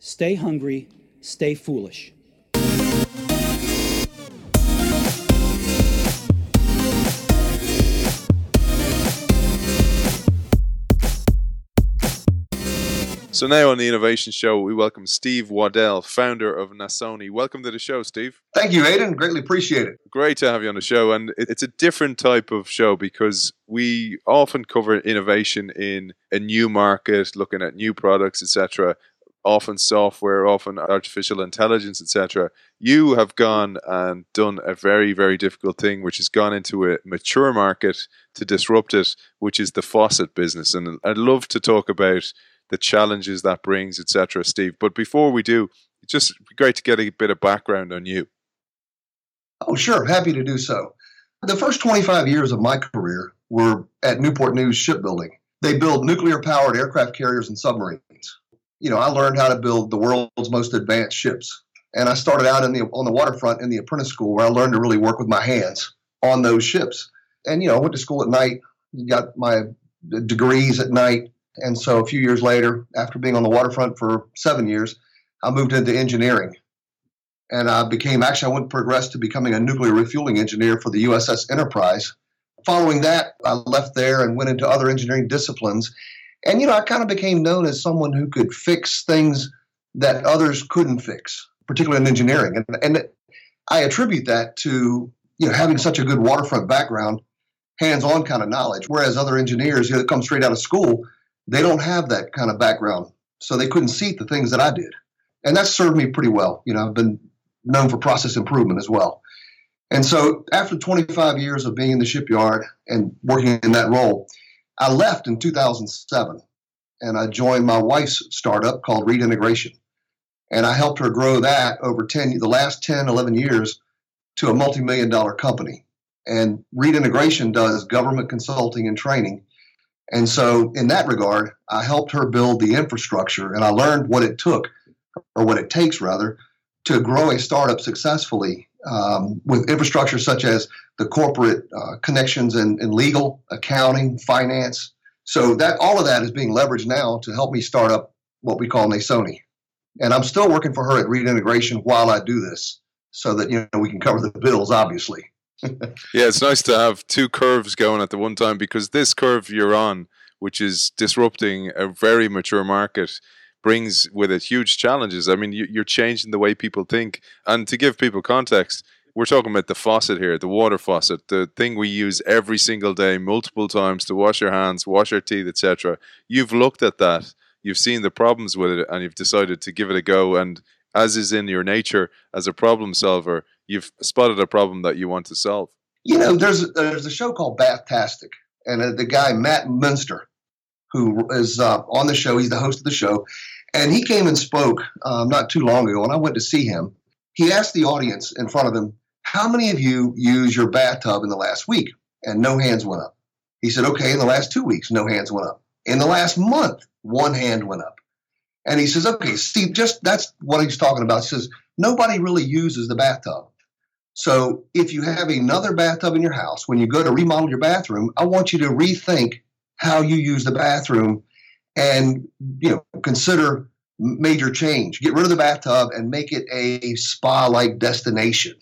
Stay hungry, stay foolish. So now on the Innovation Show, we welcome Steve Waddell, founder of Nasoni. Welcome to the show, Steve. Thank you, Aidan. Greatly appreciate it. Great to have you on the show, and it's a different type of show because we often cover innovation in a new market, looking at new products, etc. Often software, often artificial intelligence, etc. You have gone and done a very, very difficult thing, which has gone into a mature market to disrupt it, which is the faucet business. And I'd love to talk about the challenges that brings, etc., Steve. But before we do, it's just great to get a bit of background on you. Oh, sure. Happy to do so. The first 25 years of my career were at Newport News Shipbuilding. They build nuclear powered aircraft carriers and submarines. You know, I learned how to build the world's most advanced ships. And I started out in the on the waterfront in the apprentice school where I learned to really work with my hands on those ships. And you know, I went to school at night, got my degrees at night, and so a few years later, after being on the waterfront for seven years, I moved into engineering. And I became, actually, I went progressed to becoming a nuclear refueling engineer for the USS Enterprise. Following that, I left there and went into other engineering disciplines. And, you know, I kind of became known as someone who could fix things that others couldn't fix, particularly in engineering. And, and I attribute that to, you know, having such a good waterfront background, hands on kind of knowledge, whereas other engineers you know, that come straight out of school, they don't have that kind of background, so they couldn't see the things that I did, and that served me pretty well. You know, I've been known for process improvement as well. And so, after 25 years of being in the shipyard and working in that role, I left in 2007 and I joined my wife's startup called Reed Integration. And I helped her grow that over 10, the last 10, 11 years to a multi million dollar company. And Reed Integration does government consulting and training and so, in that regard, I helped her build the infrastructure and I learned what it took, or what it takes rather, to grow a startup successfully um, with infrastructure such as the corporate uh, connections and, and legal, accounting, finance. So, that all of that is being leveraged now to help me start up what we call Nasoni. And I'm still working for her at Reed Integration while I do this so that you know we can cover the bills, obviously yeah, it's nice to have two curves going at the one time because this curve you're on, which is disrupting a very mature market, brings with it huge challenges. I mean, you're changing the way people think. And to give people context, we're talking about the faucet here, the water faucet, the thing we use every single day, multiple times to wash your hands, wash our teeth, etc. You've looked at that, you've seen the problems with it, and you've decided to give it a go. And as is in your nature as a problem solver, you've spotted a problem that you want to solve. You know, there's there's a show called Bathtastic, and uh, the guy Matt Muenster, who is uh, on the show, he's the host of the show, and he came and spoke um, not too long ago, and I went to see him. He asked the audience in front of him, "How many of you use your bathtub in the last week?" And no hands went up. He said, "Okay, in the last two weeks, no hands went up. In the last month, one hand went up." And he says, "Okay, Steve, just that's what he's talking about." He says, "Nobody really uses the bathtub." So if you have another bathtub in your house, when you go to remodel your bathroom, I want you to rethink how you use the bathroom and you know consider major change. Get rid of the bathtub and make it a spa-like destination.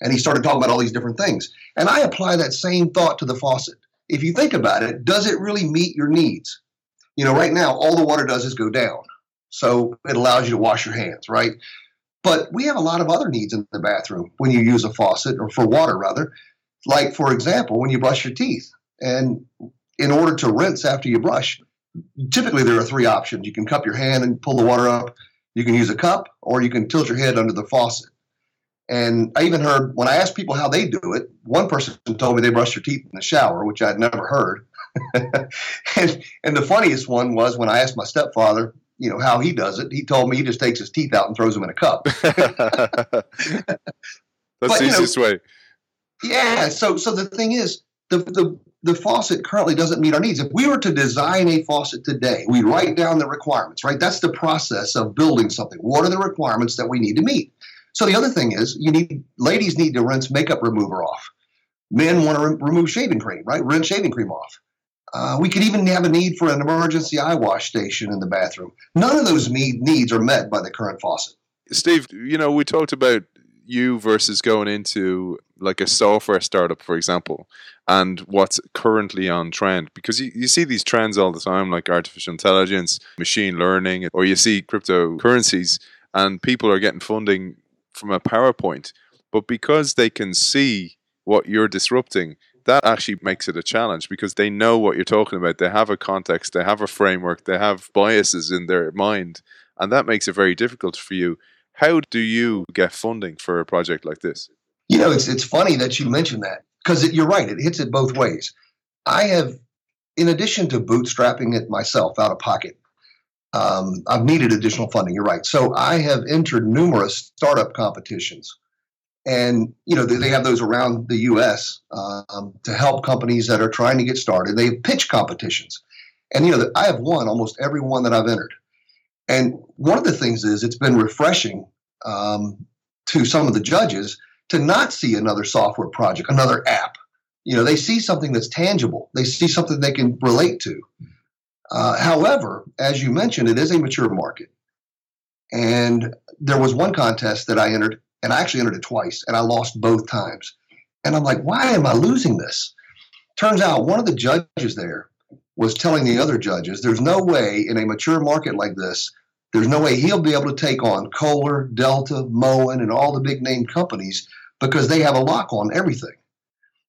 And he started talking about all these different things. And I apply that same thought to the faucet. If you think about it, does it really meet your needs? You know, right now all the water does is go down. So it allows you to wash your hands, right? But we have a lot of other needs in the bathroom when you use a faucet or for water, rather. Like, for example, when you brush your teeth. And in order to rinse after you brush, typically there are three options. You can cup your hand and pull the water up, you can use a cup, or you can tilt your head under the faucet. And I even heard when I asked people how they do it, one person told me they brush their teeth in the shower, which I'd never heard. and, and the funniest one was when I asked my stepfather, you know how he does it. He told me he just takes his teeth out and throws them in a cup. That's but, the easiest know, way. Yeah. So so the thing is, the, the the faucet currently doesn't meet our needs. If we were to design a faucet today, we write down the requirements, right? That's the process of building something. What are the requirements that we need to meet? So the other thing is, you need ladies need to rinse makeup remover off. Men want to re- remove shaving cream, right? Rinse shaving cream off. Uh, we could even have a need for an emergency eye wash station in the bathroom. None of those need, needs are met by the current faucet. Steve, you know, we talked about you versus going into like a software startup, for example, and what's currently on trend. Because you, you see these trends all the time, like artificial intelligence, machine learning, or you see cryptocurrencies, and people are getting funding from a PowerPoint. But because they can see what you're disrupting, that actually makes it a challenge because they know what you're talking about. They have a context, they have a framework, they have biases in their mind, and that makes it very difficult for you. How do you get funding for a project like this? You know, it's it's funny that you mentioned that because you're right. It hits it both ways. I have, in addition to bootstrapping it myself out of pocket, um, I've needed additional funding. You're right. So I have entered numerous startup competitions and you know they have those around the U.S. Um, to help companies that are trying to get started. They have pitch competitions, and you know I have won almost every one that I've entered. And one of the things is it's been refreshing um, to some of the judges to not see another software project, another app. You know, they see something that's tangible. They see something they can relate to. Uh, however, as you mentioned, it is a mature market. And there was one contest that I entered and I actually entered it twice, and I lost both times. And I'm like, why am I losing this? Turns out one of the judges there was telling the other judges, there's no way in a mature market like this, there's no way he'll be able to take on Kohler, Delta, Moen, and all the big name companies because they have a lock on everything.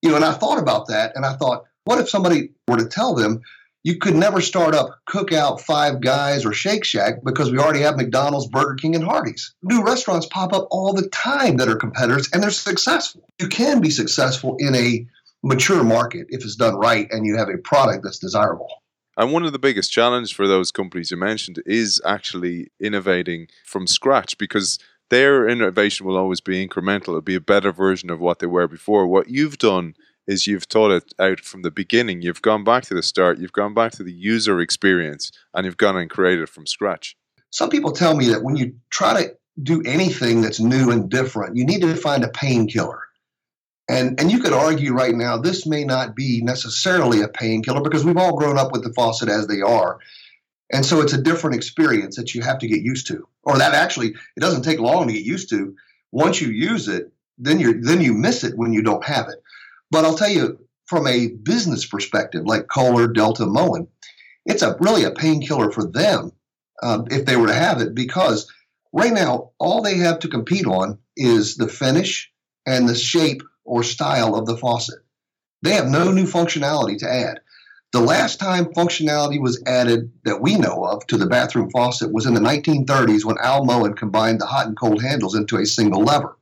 You know, and I thought about that, and I thought, what if somebody were to tell them, you could never start up Cookout, Five Guys, or Shake Shack because we already have McDonald's, Burger King, and Hardee's. New restaurants pop up all the time that are competitors and they're successful. You can be successful in a mature market if it's done right and you have a product that's desirable. And one of the biggest challenges for those companies you mentioned is actually innovating from scratch because their innovation will always be incremental. It'll be a better version of what they were before. What you've done is you've thought it out from the beginning. You've gone back to the start. You've gone back to the user experience, and you've gone and created it from scratch. Some people tell me that when you try to do anything that's new and different, you need to find a painkiller. And, and you could argue right now this may not be necessarily a painkiller because we've all grown up with the faucet as they are. And so it's a different experience that you have to get used to. Or that actually it doesn't take long to get used to. Once you use it, then you then you miss it when you don't have it. But I'll tell you, from a business perspective, like Kohler, Delta, Moen, it's a really a painkiller for them um, if they were to have it because right now all they have to compete on is the finish and the shape or style of the faucet. They have no new functionality to add. The last time functionality was added that we know of to the bathroom faucet was in the 1930s when Al Moen combined the hot and cold handles into a single lever.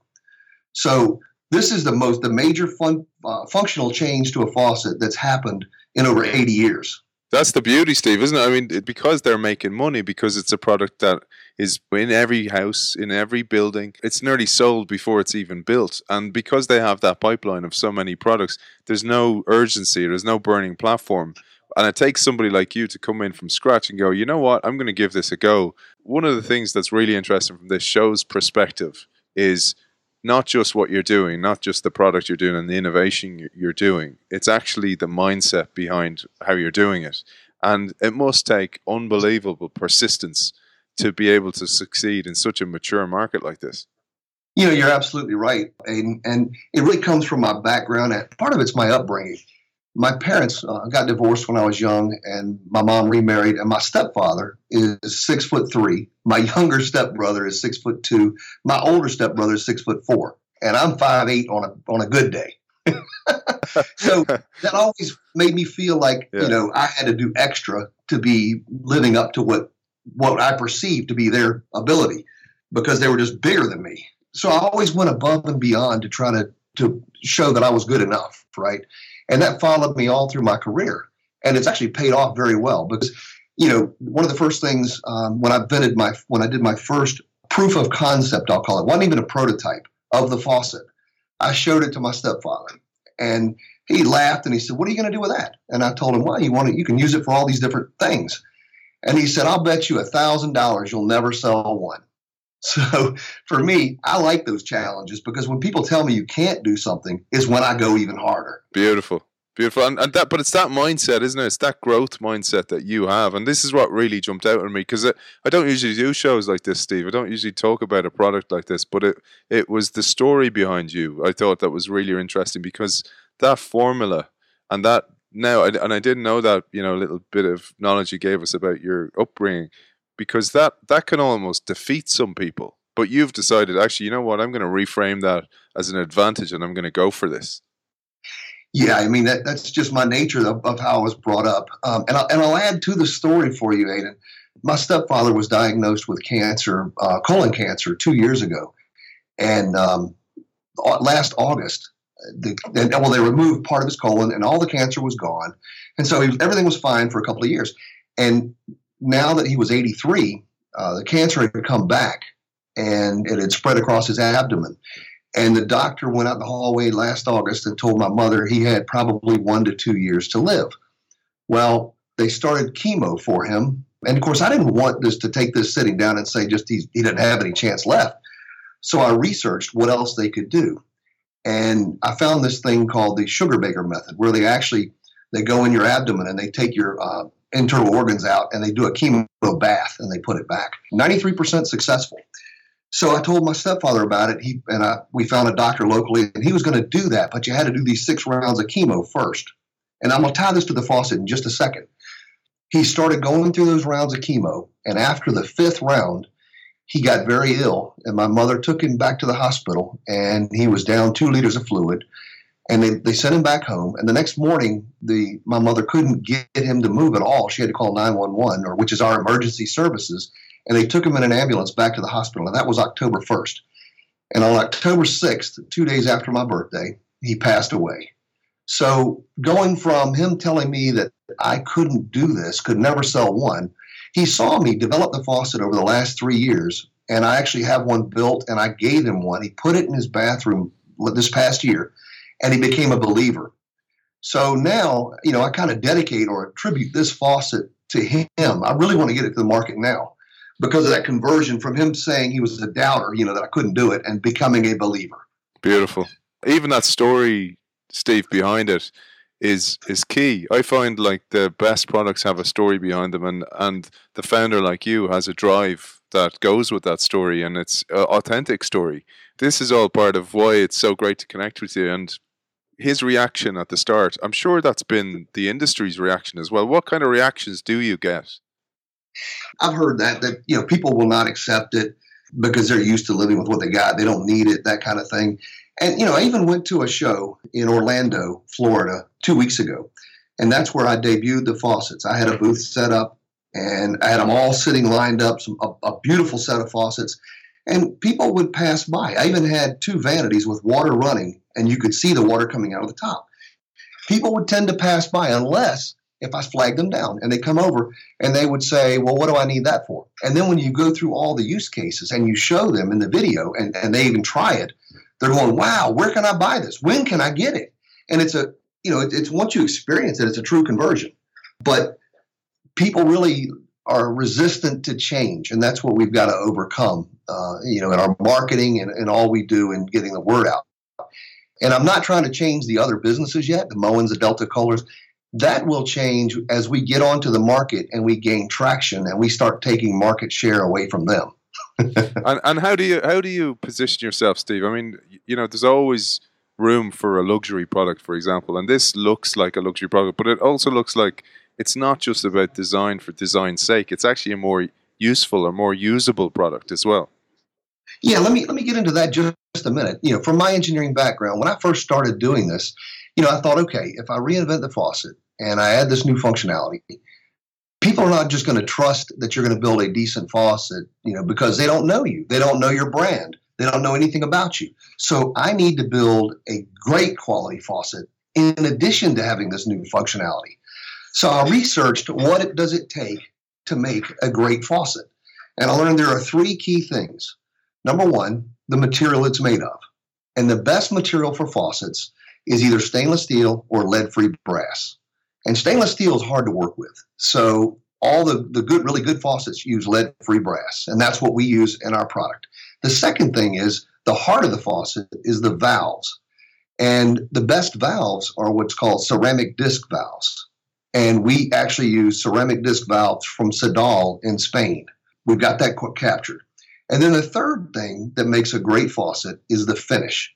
So this is the most the major fun, uh, functional change to a faucet that's happened in over 80 years. That's the beauty, Steve, isn't it? I mean, because they're making money, because it's a product that is in every house, in every building, it's nearly sold before it's even built. And because they have that pipeline of so many products, there's no urgency, there's no burning platform. And it takes somebody like you to come in from scratch and go, you know what, I'm going to give this a go. One of the things that's really interesting from this show's perspective is not just what you're doing, not just the product you're doing and the innovation you're doing. It's actually the mindset behind how you're doing it. And it must take unbelievable persistence to be able to succeed in such a mature market like this. You know, you're absolutely right. And, and it really comes from my background. And part of it's my upbringing my parents uh, got divorced when I was young, and my mom remarried. And my stepfather is six foot three. My younger stepbrother is six foot two. My older stepbrother is six foot four, and I'm five eight on a on a good day. so that always made me feel like yeah. you know I had to do extra to be living up to what what I perceived to be their ability because they were just bigger than me. So I always went above and beyond to try to to show that I was good enough, right? And that followed me all through my career. And it's actually paid off very well because, you know, one of the first things um, when I invented my, when I did my first proof of concept, I'll call it, wasn't even a prototype of the faucet. I showed it to my stepfather and he laughed and he said, What are you going to do with that? And I told him, Well, you want it, you can use it for all these different things. And he said, I'll bet you a thousand dollars you'll never sell one. So for me, I like those challenges because when people tell me you can't do something is when I go even harder. Beautiful. Beautiful, and, and that, but it's that mindset, isn't it? It's that growth mindset that you have, and this is what really jumped out at me because I don't usually do shows like this, Steve. I don't usually talk about a product like this, but it it was the story behind you. I thought that was really interesting because that formula and that now, and I didn't know that you know little bit of knowledge you gave us about your upbringing, because that that can almost defeat some people. But you've decided, actually, you know what? I'm going to reframe that as an advantage, and I'm going to go for this. Yeah, I mean that, that's just my nature of, of how I was brought up, um, and I'll, and I'll add to the story for you, Aidan. My stepfather was diagnosed with cancer, uh, colon cancer, two years ago, and um, last August, the, and, well, they removed part of his colon, and all the cancer was gone, and so was, everything was fine for a couple of years. And now that he was 83, uh, the cancer had come back, and it had spread across his abdomen. And the doctor went out the hallway last August and told my mother he had probably one to two years to live. Well, they started chemo for him. And of course, I didn't want this to take this sitting down and say just he, he didn't have any chance left. So I researched what else they could do. And I found this thing called the Sugarbaker method, where they actually they go in your abdomen and they take your uh, internal organs out and they do a chemo bath and they put it back. 93% successful. So I told my stepfather about it. He and I we found a doctor locally, and he was going to do that, but you had to do these six rounds of chemo first. And I'm going to tie this to the faucet in just a second. He started going through those rounds of chemo, and after the fifth round, he got very ill, and my mother took him back to the hospital, and he was down two liters of fluid. And they, they sent him back home. And the next morning, the my mother couldn't get him to move at all. She had to call 911, or which is our emergency services and they took him in an ambulance back to the hospital. And that was October 1st. And on October 6th, two days after my birthday, he passed away. So going from him telling me that I couldn't do this, could never sell one, he saw me develop the faucet over the last three years. And I actually have one built and I gave him one. He put it in his bathroom this past year and he became a believer. So now, you know, I kind of dedicate or attribute this faucet to him. I really want to get it to the market now because of that conversion from him saying he was a doubter, you know, that I couldn't do it, and becoming a believer. Beautiful. Even that story, Steve, behind it is is key. I find like the best products have a story behind them, and and the founder like you has a drive that goes with that story, and it's an authentic story. This is all part of why it's so great to connect with you, and his reaction at the start. I'm sure that's been the industry's reaction as well. What kind of reactions do you get? I've heard that that you know people will not accept it because they're used to living with what they got. They don't need it, that kind of thing. And you know, I even went to a show in Orlando, Florida, two weeks ago, and that's where I debuted the faucets. I had a booth set up, and I had them all sitting lined up, some a, a beautiful set of faucets, and people would pass by. I even had two vanities with water running, and you could see the water coming out of the top. People would tend to pass by unless if I flag them down and they come over and they would say, Well, what do I need that for? And then when you go through all the use cases and you show them in the video and, and they even try it, they're going, Wow, where can I buy this? When can I get it? And it's a, you know, it's once you experience it, it's a true conversion. But people really are resistant to change, and that's what we've got to overcome, uh, you know, in our marketing and, and all we do in getting the word out. And I'm not trying to change the other businesses yet, the Moens, the Delta Kohlers that will change as we get onto the market and we gain traction and we start taking market share away from them. and, and how do you how do you position yourself, Steve? I mean, you know, there's always room for a luxury product, for example, and this looks like a luxury product, but it also looks like it's not just about design for design's sake. It's actually a more useful or more usable product as well. Yeah, let me let me get into that just a minute. You know, from my engineering background, when I first started doing this, you know, I thought, okay, if I reinvent the faucet and I add this new functionality, people are not just going to trust that you're going to build a decent faucet, you know, because they don't know you. They don't know your brand. They don't know anything about you. So I need to build a great quality faucet in addition to having this new functionality. So I researched what it does it take to make a great faucet. And I learned there are three key things. Number one, the material it's made of. And the best material for faucets is either stainless steel or lead free brass. And stainless steel is hard to work with. So all the, the good, really good faucets use lead free brass, and that's what we use in our product. The second thing is the heart of the faucet is the valves. And the best valves are what's called ceramic disc valves. And we actually use ceramic disc valves from Sedal in Spain. We've got that captured. And then the third thing that makes a great faucet is the finish.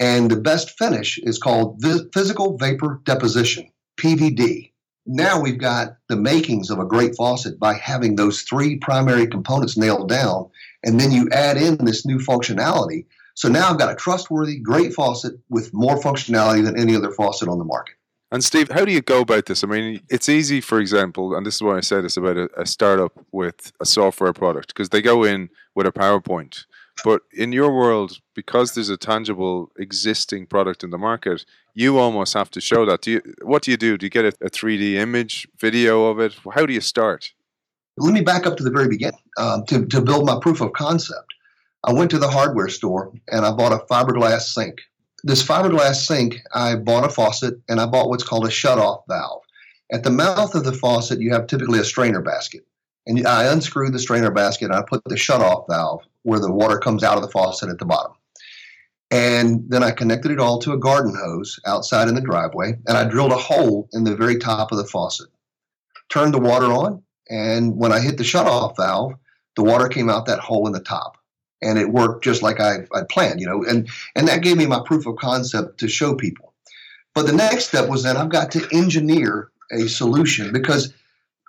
And the best finish is called physical vapor deposition, PVD. Now we've got the makings of a great faucet by having those three primary components nailed down. And then you add in this new functionality. So now I've got a trustworthy, great faucet with more functionality than any other faucet on the market. And Steve, how do you go about this? I mean, it's easy, for example, and this is why I say this about a, a startup with a software product, because they go in with a PowerPoint. But in your world, because there's a tangible existing product in the market, you almost have to show that. Do you, what do you do? Do you get a, a 3D image, video of it? How do you start? Let me back up to the very beginning um, to, to build my proof of concept. I went to the hardware store and I bought a fiberglass sink this fiberglass sink, I bought a faucet and I bought what's called a shutoff valve. At the mouth of the faucet, you have typically a strainer basket. And I unscrewed the strainer basket and I put the shutoff valve where the water comes out of the faucet at the bottom. And then I connected it all to a garden hose outside in the driveway and I drilled a hole in the very top of the faucet. Turned the water on, and when I hit the shutoff valve, the water came out that hole in the top and it worked just like I, I planned, you know, and and that gave me my proof of concept to show people. But the next step was then I've got to engineer a solution because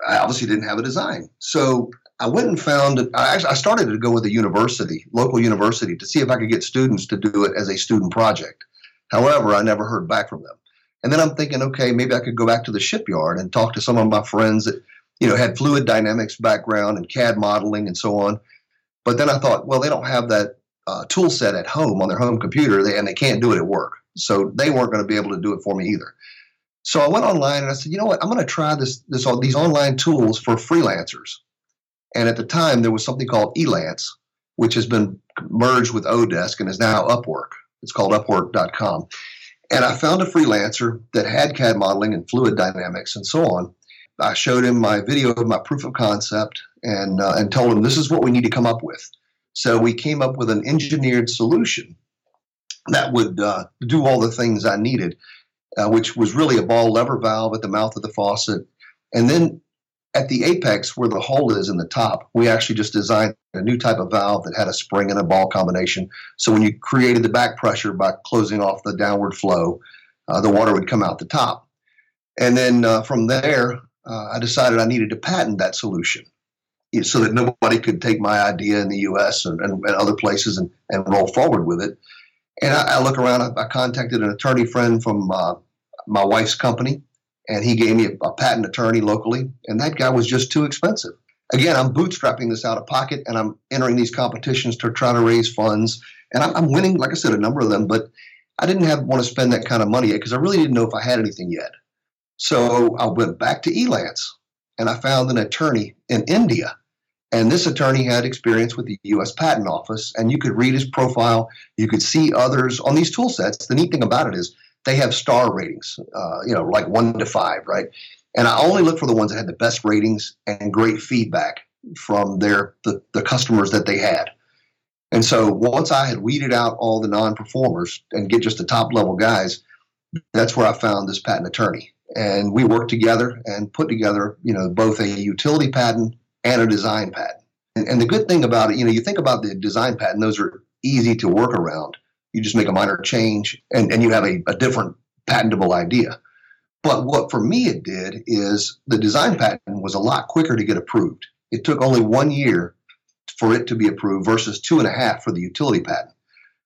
I obviously didn't have a design. So I went and found. I actually I started to go with a university, local university, to see if I could get students to do it as a student project. However, I never heard back from them. And then I'm thinking, okay, maybe I could go back to the shipyard and talk to some of my friends that, you know, had fluid dynamics background and CAD modeling and so on, but then I thought, well, they don't have that uh, tool set at home on their home computer, and they can't do it at work. So they weren't going to be able to do it for me either. So I went online and I said, you know what? I'm going to try this, this these online tools for freelancers. And at the time, there was something called Elance, which has been merged with Odesk and is now Upwork. It's called Upwork.com. And I found a freelancer that had CAD modeling and fluid dynamics and so on. I showed him my video of my proof of concept and uh, and told him this is what we need to come up with. So we came up with an engineered solution that would uh, do all the things I needed, uh, which was really a ball lever valve at the mouth of the faucet, and then at the apex where the hole is in the top, we actually just designed a new type of valve that had a spring and a ball combination. So when you created the back pressure by closing off the downward flow, uh, the water would come out the top. And then uh, from there, uh, I decided I needed to patent that solution so that nobody could take my idea in the U.S. and, and, and other places and, and roll forward with it. And I, I look around. I, I, contacted an attorney friend from uh, my wife's company, and he gave me a, a, patent attorney locally. And that guy was just too expensive. Again, I'm bootstrapping this out of pocket, and I'm entering these competitions to try to raise funds. And I'm, I'm winning, like I said, a number of them. But I didn't have want to spend that kind of money yet because I really didn't know if I had anything yet. So I went back to Elance, and I found an attorney in India and this attorney had experience with the U.S. Patent Office, and you could read his profile. You could see others on these tool sets. The neat thing about it is they have star ratings, uh, you know, like one to five, right? And I only look for the ones that had the best ratings and great feedback from their the, the customers that they had. And so once I had weeded out all the non-performers and get just the top level guys, that's where I found this patent attorney. And we worked together and put together, you know, both a utility patent and a design patent. And, and the good thing about it, you know, you think about the design patent; those are easy to work around. You just make a minor change and, and you have a, a different patentable idea. But what for me it did is the design patent was a lot quicker to get approved. It took only one year for it to be approved versus two and a half for the utility patent.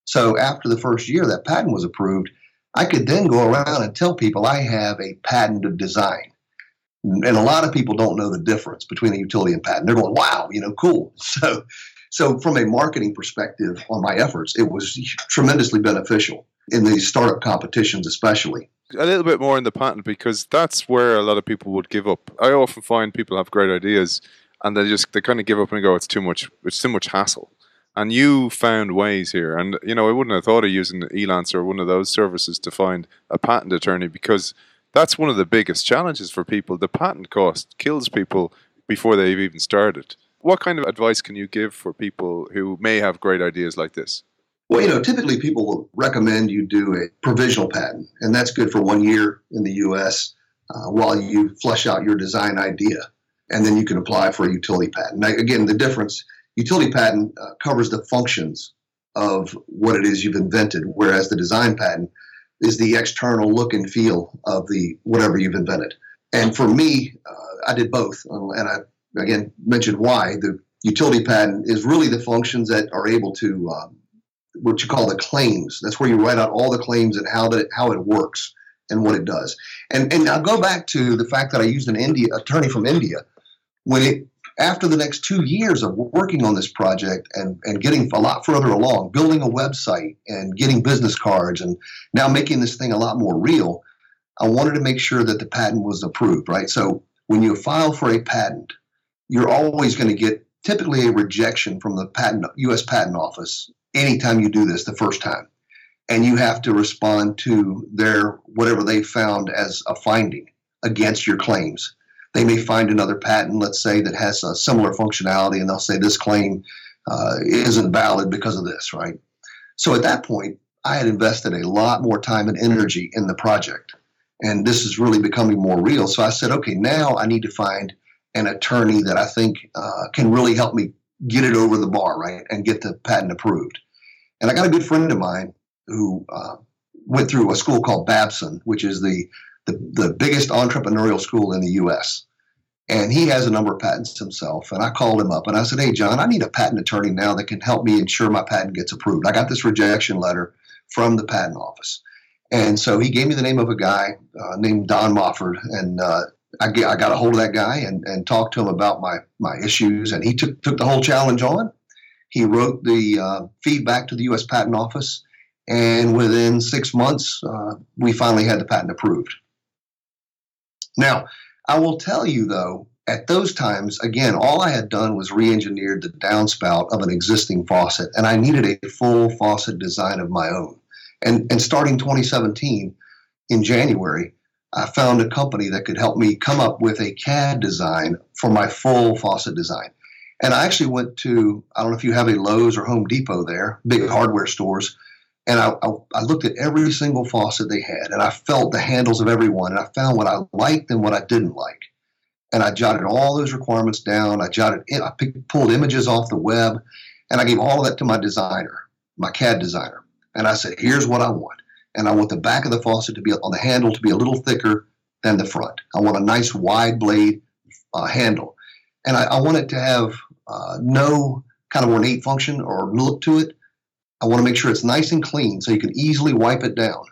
So after the first year that patent was approved, I could then go around and tell people I have a patented design. And a lot of people don't know the difference between a utility and patent. They're going, wow, you know, cool. So, so from a marketing perspective on my efforts, it was tremendously beneficial in these startup competitions, especially. A little bit more in the patent because that's where a lot of people would give up. I often find people have great ideas and they just they kind of give up and go, it's too much, it's too much hassle. And you found ways here, and you know I wouldn't have thought of using Elance or one of those services to find a patent attorney because that's one of the biggest challenges for people. The patent cost kills people before they've even started. What kind of advice can you give for people who may have great ideas like this? Well, you know, typically people will recommend you do a provisional patent, and that's good for one year in the U.S. Uh, while you flesh out your design idea, and then you can apply for a utility patent. Now, again, the difference: utility patent uh, covers the functions of what it is you've invented, whereas the design patent is the external look and feel of the whatever you've invented. And for me, uh, I did both, and I again mentioned why the utility patent is really the functions that are able to um, what you call the claims. That's where you write out all the claims and how that how it works and what it does. And and I'll go back to the fact that I used an India attorney from India when it after the next two years of working on this project and, and getting a lot further along, building a website and getting business cards and now making this thing a lot more real, I wanted to make sure that the patent was approved, right? So when you file for a patent, you're always going to get typically a rejection from the patent US patent office anytime you do this the first time. And you have to respond to their whatever they found as a finding against your claims. They may find another patent, let's say, that has a similar functionality, and they'll say this claim uh, isn't valid because of this, right? So at that point, I had invested a lot more time and energy in the project. And this is really becoming more real. So I said, okay, now I need to find an attorney that I think uh, can really help me get it over the bar, right, and get the patent approved. And I got a good friend of mine who uh, went through a school called Babson, which is the, the, the biggest entrepreneurial school in the U.S. And he has a number of patents himself. And I called him up and I said, Hey, John, I need a patent attorney now that can help me ensure my patent gets approved. I got this rejection letter from the patent office. And so he gave me the name of a guy uh, named Don Mofford. And uh, I, I, got a hold of that guy and, and talked to him about my, my issues. And he took, took the whole challenge on. He wrote the uh, feedback to the U.S. Patent Office. And within six months, uh, we finally had the patent approved. Now, I will tell you though, at those times, again, all I had done was re engineered the downspout of an existing faucet, and I needed a full faucet design of my own. And, and starting 2017, in January, I found a company that could help me come up with a CAD design for my full faucet design. And I actually went to, I don't know if you have a Lowe's or Home Depot there, big hardware stores, and I, I, I, looked at every single faucet they had and I felt the handles of everyone, and I found what I liked and what I didn't like. And I jotted all those requirements down. I jotted, I picked, pulled images off the web and I gave all of that to my designer, my CAD designer. And I said, here's what I want. And I want the back of the faucet to be on the handle to be a little thicker than the front. I want a nice wide blade uh, handle. And I, I, want it to have uh, no kind of ornate function or look to it I want to make sure it's nice and clean so you can easily wipe it down.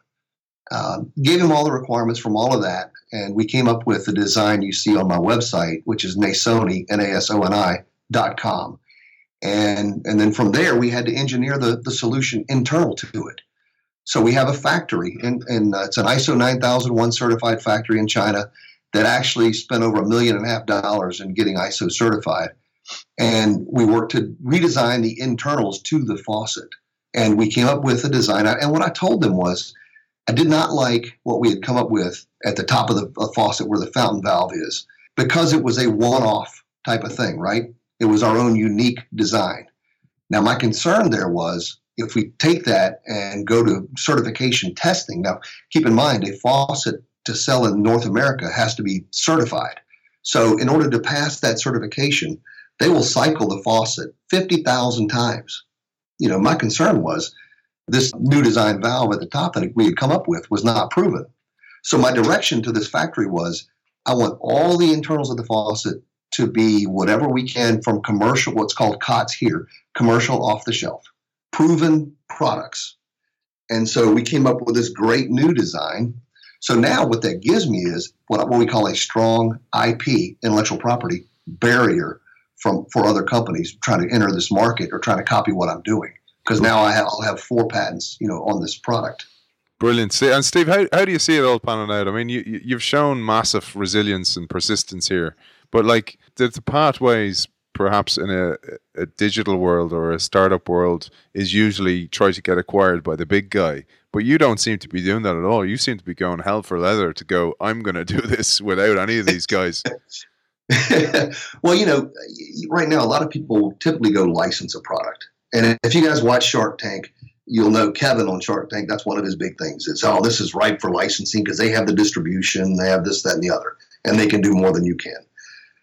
Uh, gave him all the requirements from all of that, and we came up with the design you see on my website, which is Nasoni, N-A-S-O-N-I, dot com. And, and then from there, we had to engineer the, the solution internal to it. So we have a factory, and, and uh, it's an ISO 9001 certified factory in China that actually spent over a million and a half dollars in getting ISO certified. And we worked to redesign the internals to the faucet and we came up with a design. And what I told them was, I did not like what we had come up with at the top of the faucet where the fountain valve is because it was a one off type of thing, right? It was our own unique design. Now, my concern there was if we take that and go to certification testing, now keep in mind a faucet to sell in North America has to be certified. So, in order to pass that certification, they will cycle the faucet 50,000 times you know, my concern was this new design valve at the top that we had come up with was not proven. So my direction to this factory was I want all the internals of the faucet to be whatever we can from commercial, what's called COTS here, commercial off the shelf, proven products. And so we came up with this great new design. So now what that gives me is what, what we call a strong IP, intellectual property barrier from for other companies trying to enter this market or trying to copy what I'm doing. Because now I have, I'll have four patents, you know, on this product. Brilliant. And Steve, how, how do you see it all panning out? I mean, you, you've shown massive resilience and persistence here, but like the, the pathways perhaps in a, a digital world or a startup world is usually try to get acquired by the big guy. But you don't seem to be doing that at all. You seem to be going hell for leather to go, I'm going to do this without any of these guys. well, you know, right now a lot of people typically go license a product, and if you guys watch Shark Tank, you'll know Kevin on Shark Tank. That's one of his big things. It's oh, this is ripe for licensing because they have the distribution, they have this, that, and the other, and they can do more than you can.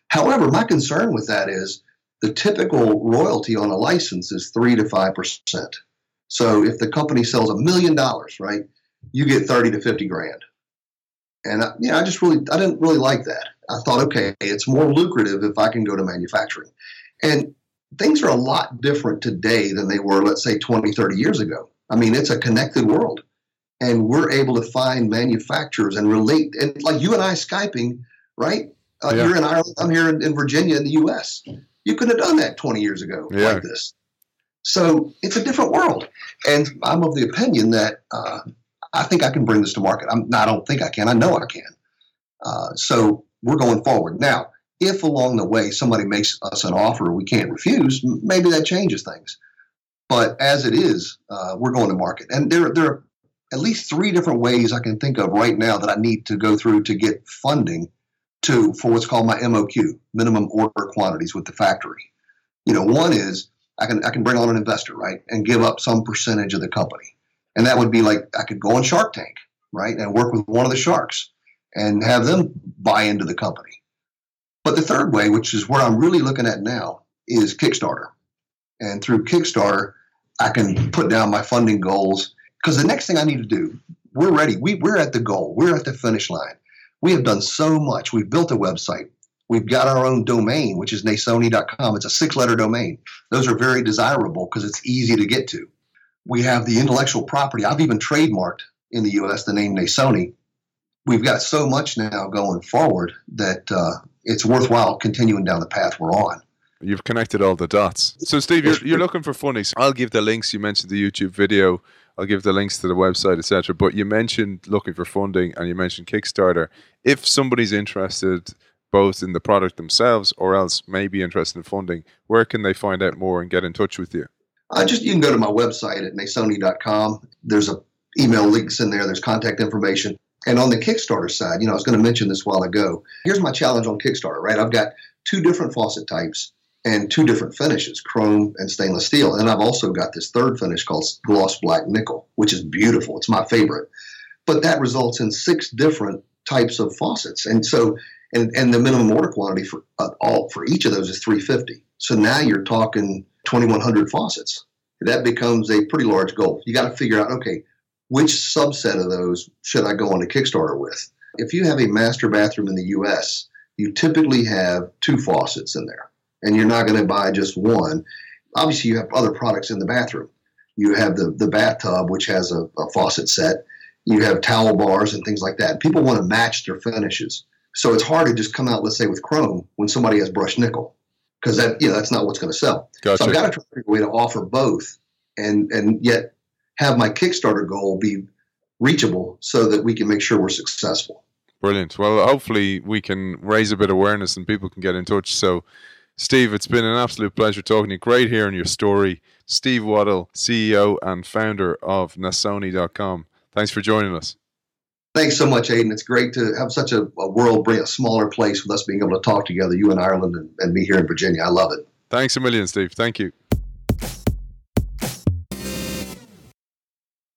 However, my concern with that is the typical royalty on a license is three to five percent. So if the company sells a million dollars, right, you get thirty to fifty grand. And I, you know, I just really, I didn't really like that. I thought, okay, it's more lucrative if I can go to manufacturing. And things are a lot different today than they were, let's say, 20, 30 years ago. I mean, it's a connected world. And we're able to find manufacturers and relate. And like you and I Skyping, right? Uh, yeah. You're in Ireland, I'm here in, in, Virginia in the US. You could have done that 20 years ago yeah. like this. So it's a different world. And I'm of the opinion that uh, I think I can bring this to market. I'm, I don't think I can. I know I can. Uh, so we're going forward. Now, if along the way somebody makes us an offer we can't refuse, maybe that changes things. But as it is, uh, we're going to market. And there, there are at least three different ways I can think of right now that I need to go through to get funding to for what's called my MOQ, minimum order quantities with the factory. You know, one is I can I can bring on an investor, right, and give up some percentage of the company. And that would be like I could go on Shark Tank, right, and work with one of the sharks and have them buy into the company. But the third way, which is where I'm really looking at now, is Kickstarter. And through Kickstarter, I can put down my funding goals because the next thing I need to do, we're ready. We, we're at the goal. We're at the finish line. We have done so much. We've built a website. We've got our own domain, which is nasoni.com. It's a six letter domain. Those are very desirable because it's easy to get to. We have the intellectual property. I've even trademarked in the US the name Nasoni. We've got so much now going forward that uh, it's worthwhile continuing down the path we're on. You've connected all the dots. So, Steve, you're, you're looking for funding. I'll give the links. You mentioned the YouTube video. I'll give the links to the website, etc. But you mentioned looking for funding, and you mentioned Kickstarter. If somebody's interested, both in the product themselves or else maybe interested in funding, where can they find out more and get in touch with you? I just you can go to my website at nasoni.com. There's a email links in there. There's contact information. And on the Kickstarter side, you know, I was going to mention this while ago. Here's my challenge on Kickstarter, right? I've got two different faucet types and two different finishes, chrome and stainless steel. And I've also got this third finish called gloss black nickel, which is beautiful. It's my favorite. But that results in six different types of faucets. And so, and, and the minimum order quantity for uh, all for each of those is 350. So now you're talking 2,100 faucets. That becomes a pretty large goal. You got to figure out, okay, which subset of those should I go on a Kickstarter with? If you have a master bathroom in the US, you typically have two faucets in there, and you're not going to buy just one. Obviously, you have other products in the bathroom. You have the, the bathtub, which has a, a faucet set. You have towel bars and things like that. People want to match their finishes. So it's hard to just come out, let's say, with chrome when somebody has brushed nickel, because that you know that's not what's going to sell. Gotcha. So I've got to try to figure a way to offer both, and and yet have my Kickstarter goal be reachable so that we can make sure we're successful. Brilliant. Well, hopefully we can raise a bit of awareness and people can get in touch. So, Steve, it's been an absolute pleasure talking to you. Great hearing your story. Steve Waddell, CEO and founder of Nasoni.com. Thanks for joining us. Thanks so much, Aidan. It's great to have such a, a, world bring a smaller place with us being able to talk together, you in Ireland and, and me here in Virginia. I love it. Thanks a million, Steve. Thank you.